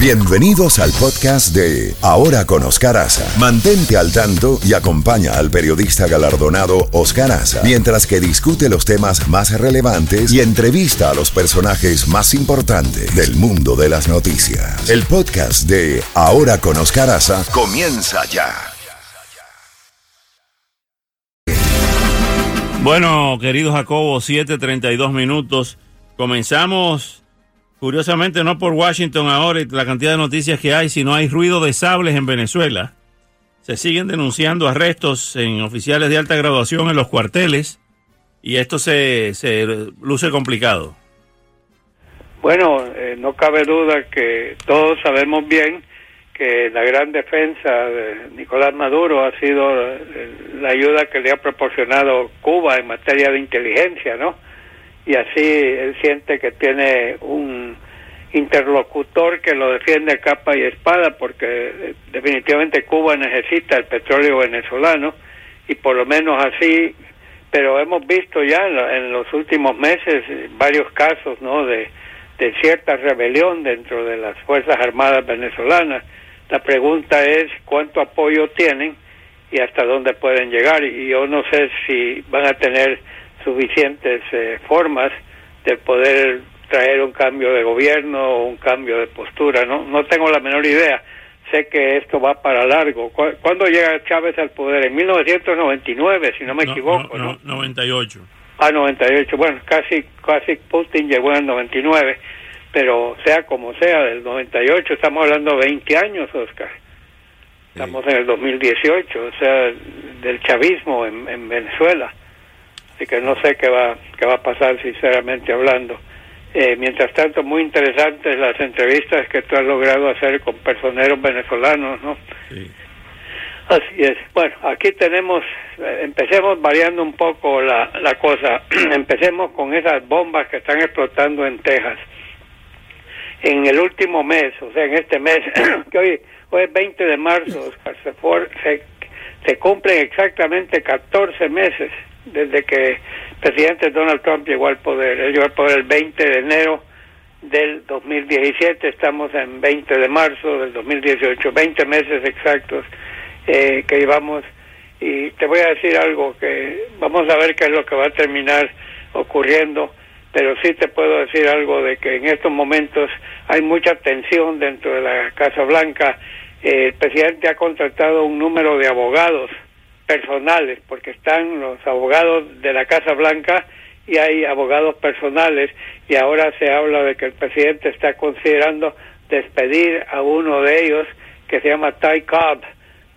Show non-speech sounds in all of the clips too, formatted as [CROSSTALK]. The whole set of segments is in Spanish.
Bienvenidos al podcast de Ahora con Oscar Aza. Mantente al tanto y acompaña al periodista galardonado Oscar Aza mientras que discute los temas más relevantes y entrevista a los personajes más importantes del mundo de las noticias. El podcast de Ahora con Oscar Aza comienza ya. Bueno, querido Jacobo, 7:32 minutos. Comenzamos Curiosamente, no por Washington ahora y la cantidad de noticias que hay, sino hay ruido de sables en Venezuela. Se siguen denunciando arrestos en oficiales de alta graduación en los cuarteles y esto se, se luce complicado. Bueno, eh, no cabe duda que todos sabemos bien que la gran defensa de Nicolás Maduro ha sido eh, la ayuda que le ha proporcionado Cuba en materia de inteligencia, ¿no? Y así él siente que tiene un interlocutor que lo defiende a capa y espada porque eh, definitivamente Cuba necesita el petróleo venezolano y por lo menos así pero hemos visto ya en los últimos meses varios casos no de, de cierta rebelión dentro de las fuerzas armadas venezolanas. La pregunta es cuánto apoyo tienen y hasta dónde pueden llegar y yo no sé si van a tener suficientes eh, formas de poder traer un cambio de gobierno o un cambio de postura. No, no tengo la menor idea. Sé que esto va para largo. ¿Cuándo llega Chávez al poder? En 1999, si no me equivoco. No, no, 98. Ah, 98. Bueno, casi, casi Putin llegó en el 99. Pero sea como sea, del 98 estamos hablando de 20 años, Oscar. Estamos en el 2018, o sea, del chavismo en, en Venezuela así que no sé qué va, qué va a pasar sinceramente hablando. Eh, mientras tanto, muy interesantes las entrevistas que tú has logrado hacer con personeros venezolanos, ¿no? Sí. Así es. Bueno, aquí tenemos, eh, empecemos variando un poco la, la cosa. [CLEARS THROAT] empecemos con esas bombas que están explotando en Texas. En el último mes, o sea, en este mes, [CLEARS THROAT] que hoy, hoy es 20 de marzo, se, se, se cumplen exactamente 14 meses desde que el presidente Donald Trump llegó al poder. Él llegó al poder el 20 de enero del 2017, estamos en 20 de marzo del 2018, 20 meses exactos eh, que llevamos. Y te voy a decir algo que vamos a ver qué es lo que va a terminar ocurriendo, pero sí te puedo decir algo de que en estos momentos hay mucha tensión dentro de la Casa Blanca. el presidente ha contratado un número de abogados personales, porque están los abogados de la Casa Blanca y hay abogados personales y ahora se habla de que el presidente está considerando despedir a uno de ellos que se llama Ty Cobb.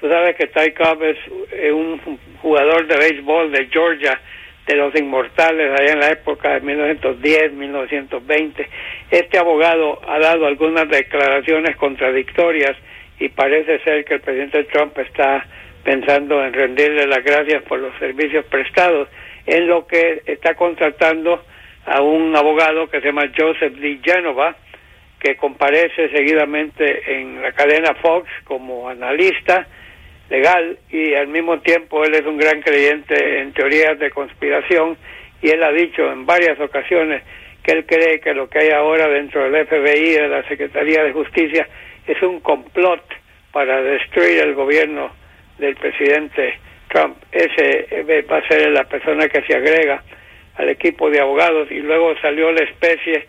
Tú sabes que Ty Cobb es un jugador de béisbol de Georgia, de los inmortales, allá en la época de 1910, 1920. Este abogado ha dado algunas declaraciones contradictorias y parece ser que el presidente Trump está pensando en rendirle las gracias por los servicios prestados, en lo que está contratando a un abogado que se llama Joseph Lee Genova, que comparece seguidamente en la cadena Fox como analista legal y al mismo tiempo él es un gran creyente en teorías de conspiración y él ha dicho en varias ocasiones que él cree que lo que hay ahora dentro del FBI de la Secretaría de Justicia es un complot para destruir el gobierno del presidente Trump. Ese eh, va a ser la persona que se agrega al equipo de abogados y luego salió la especie,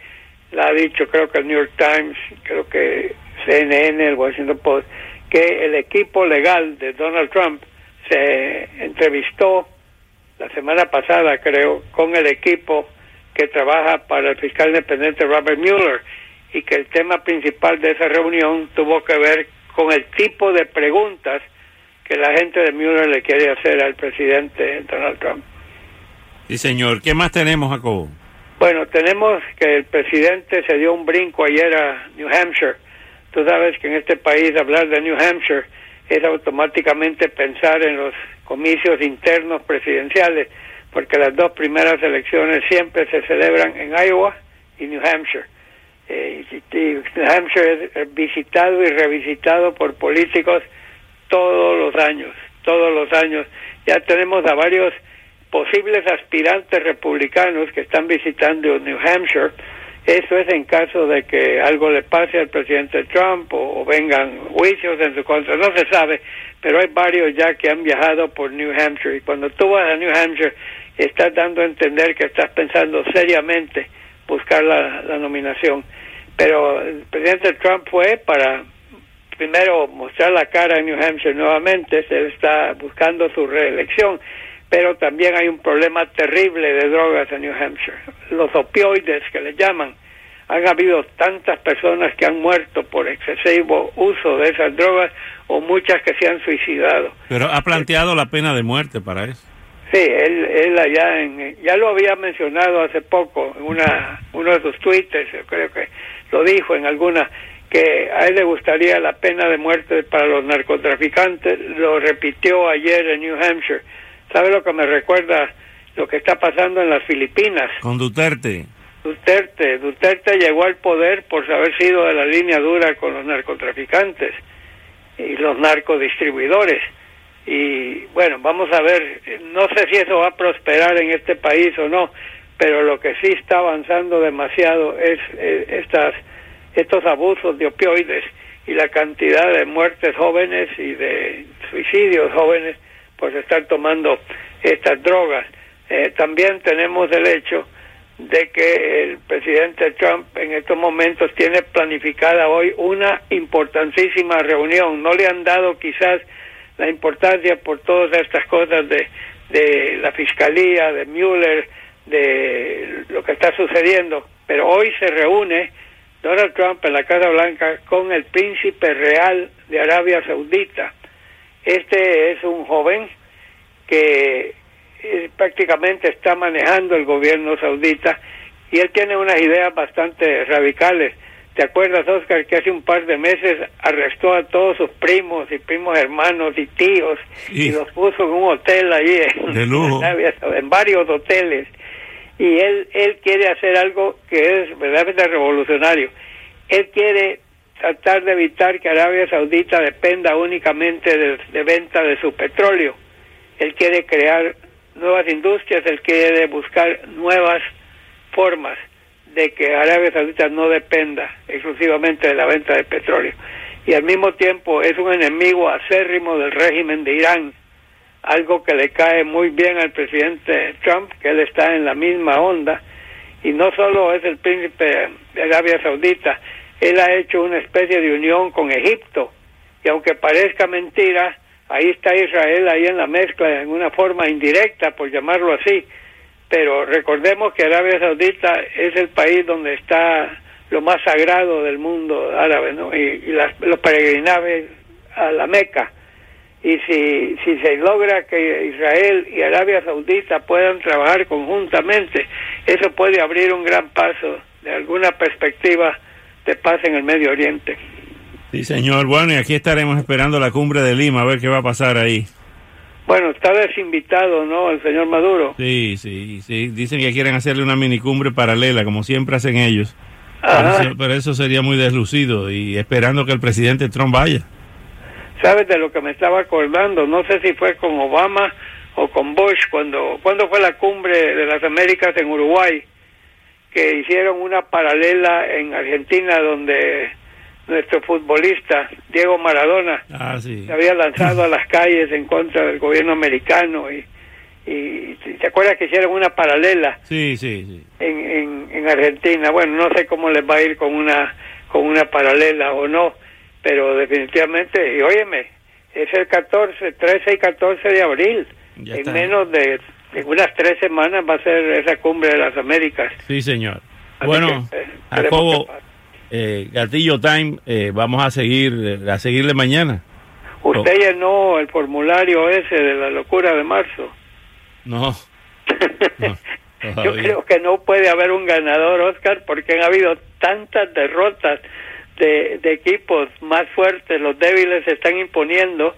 la ha dicho creo que el New York Times, creo que CNN, el Washington Post, que el equipo legal de Donald Trump se entrevistó la semana pasada, creo, con el equipo que trabaja para el fiscal independiente Robert Mueller y que el tema principal de esa reunión tuvo que ver con el tipo de preguntas que la gente de Mueller le quiere hacer al presidente Donald Trump. Sí, señor. ¿Qué más tenemos, Jacobo? Bueno, tenemos que el presidente se dio un brinco ayer a New Hampshire. Tú sabes que en este país hablar de New Hampshire es automáticamente pensar en los comicios internos presidenciales, porque las dos primeras elecciones siempre se celebran en Iowa y New Hampshire. Eh, New Hampshire es visitado y revisitado por políticos todos años, todos los años. Ya tenemos a varios posibles aspirantes republicanos que están visitando New Hampshire Eso es en caso de que algo le pase al presidente Trump o, vengan juicios en su contra. No se sabe, pero hay varios ya que han viajado por New Hampshire. Y cuando tú vas a New Hampshire, estás dando a entender que estás pensando seriamente buscar la nominación. Pero el presidente Trump fue para primero mostrar la cara en New Hampshire nuevamente, se está buscando su reelección, pero también hay un problema terrible de drogas en New Hampshire. Los opioides que le llaman, han habido tantas personas que han muerto por excesivo uso de esas drogas o muchas que se han suicidado. Pero ha planteado la pena de muerte para eso. Sí, él, él allá en, ya lo había mencionado hace poco en una, uno de sus twitters, creo que lo dijo en alguna, que a él le gustaría la pena de muerte para los narcotraficantes, lo repitió ayer en New Hampshire. ¿Sabe lo que me recuerda lo que está pasando en las Filipinas? Con Duterte. Duterte, Duterte llegó al poder por haber sido de la línea dura con los narcotraficantes y los narcodistribuidores. Y bueno, vamos a ver, no sé si eso va a prosperar en este país o no, pero lo que sí está avanzando demasiado es eh, estas estos abusos de opioides y la cantidad de muertes jóvenes y de suicidios jóvenes por estar tomando estas drogas. Eh, también tenemos el hecho de que el presidente Trump en estos momentos tiene planificada hoy una importantísima reunión. No le han dado quizás la importancia por todas estas cosas de, de la fiscalía, de Mueller, de lo que está sucediendo, pero hoy se reúne Donald Trump en la Casa Blanca con el príncipe real de Arabia Saudita. Este es un joven que eh, prácticamente está manejando el gobierno saudita y él tiene unas ideas bastante radicales. ¿Te acuerdas, Oscar, que hace un par de meses arrestó a todos sus primos y primos hermanos y tíos y los puso en un hotel allí en, [LAUGHS] en varios hoteles? Y él, él quiere hacer algo que es verdaderamente revolucionario. Él quiere tratar de evitar que Arabia Saudita dependa únicamente de, de venta de su petróleo. Él quiere crear nuevas industrias, él quiere buscar nuevas formas de que Arabia Saudita no dependa exclusivamente de la venta de petróleo. Y al mismo tiempo es un enemigo acérrimo del régimen de Irán, algo que le cae muy bien al presidente Trump, que él está en la misma onda, y no solo es el príncipe de Arabia Saudita, él ha hecho una especie de unión con Egipto, y aunque parezca mentira, ahí está Israel ahí en la mezcla en una forma indirecta, por llamarlo así, pero recordemos que Arabia Saudita es el país donde está lo más sagrado del mundo árabe, ¿no? Y, los peregrinajes a la Meca. Y si, si se logra que Israel y Arabia Saudita puedan trabajar conjuntamente, eso puede abrir un gran paso de alguna perspectiva de paz en el Medio Oriente. Sí, señor. Bueno, y aquí estaremos esperando la cumbre de Lima, a ver qué va a pasar ahí. Bueno, está desinvitado, ¿no? El señor Maduro. Sí, sí, sí. Dicen que quieren hacerle una minicumbre paralela, como siempre hacen ellos. Pero eso, sería muy deslucido y esperando que el presidente Trump vaya. ¿Sabes de lo que me estaba acordando? No sé si fue con Obama o con Bush, cuando, cuando fue la cumbre de las Américas en Uruguay, que hicieron una paralela en Argentina donde nuestro futbolista Diego Maradona ah, se había lanzado a las calles en contra del gobierno americano y, y te acuerdas que hicieron una paralela sí, sí, sí. En, en, Argentina bueno no sé cómo les va a ir con una con una paralela o no pero definitivamente y óyeme es el 14 13 y 14 de abril. En menos de en unas tres semanas va a ser esa cumbre de las Américas. Sí señor. Bueno eh, Jacobo eh, Gatillo Time, eh, vamos a seguir a seguirle mañana. ¿Usted llenó el formulario ese de la locura de marzo? No. [LAUGHS] Yo creo que no puede haber un ganador, Oscar, porque han habido tantas derrotas de, de equipos más fuertes, los débiles se están imponiendo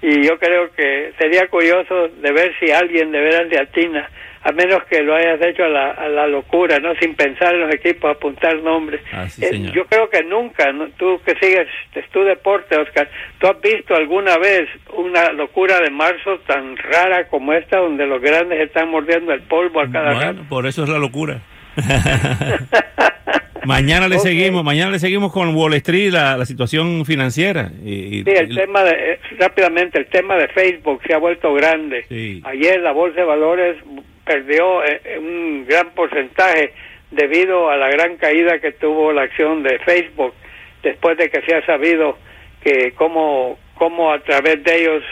y yo creo que sería curioso de ver si alguien de veras de atina a menos que lo hayas hecho a la, a la locura, ¿no? Sin pensar en los equipos, apuntar nombres. Ah, eh, yo creo que nunca, tú que sigues tu deporte, Oscar, ¿tú has visto alguna vez una locura de marzo tan rara como esta, donde los grandes están mordiendo el polvo a cada bueno, por eso es la locura. [LAUGHS] mañana le seguimos, mañana le seguimos con Wall Street, la, la situación financiera. Y, y- Sí, el y- tema de, eh, rápidamente, el tema de Facebook se ha vuelto grande. Sí. Ayer la Bolsa de Valores perdió eh, un gran porcentaje debido a la gran caída que tuvo la acción de Facebook después de que se ha sabido que cómo, cómo a través de ellos,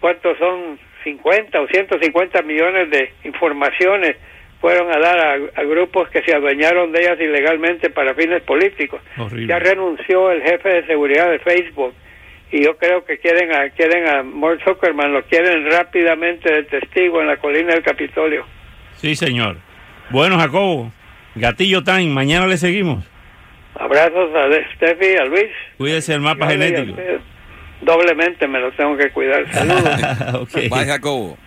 cuántos son 50 o 150 millones de informaciones fueron a dar a, a grupos que se adueñaron de ellas ilegalmente para fines políticos. Horrible. Ya renunció el jefe de seguridad de Facebook y yo creo que quieren a quieren a Mark Zuckerman lo quieren rápidamente de testigo en la colina del Capitolio. Sí, señor. Bueno, Jacobo, Gatillo Time, mañana le seguimos. Abrazos a De- Steffi, a Luis. Cuídese el mapa genético. Doblemente me lo tengo que cuidar. [LAUGHS] Saludos. Ok. Bye, Jacobo.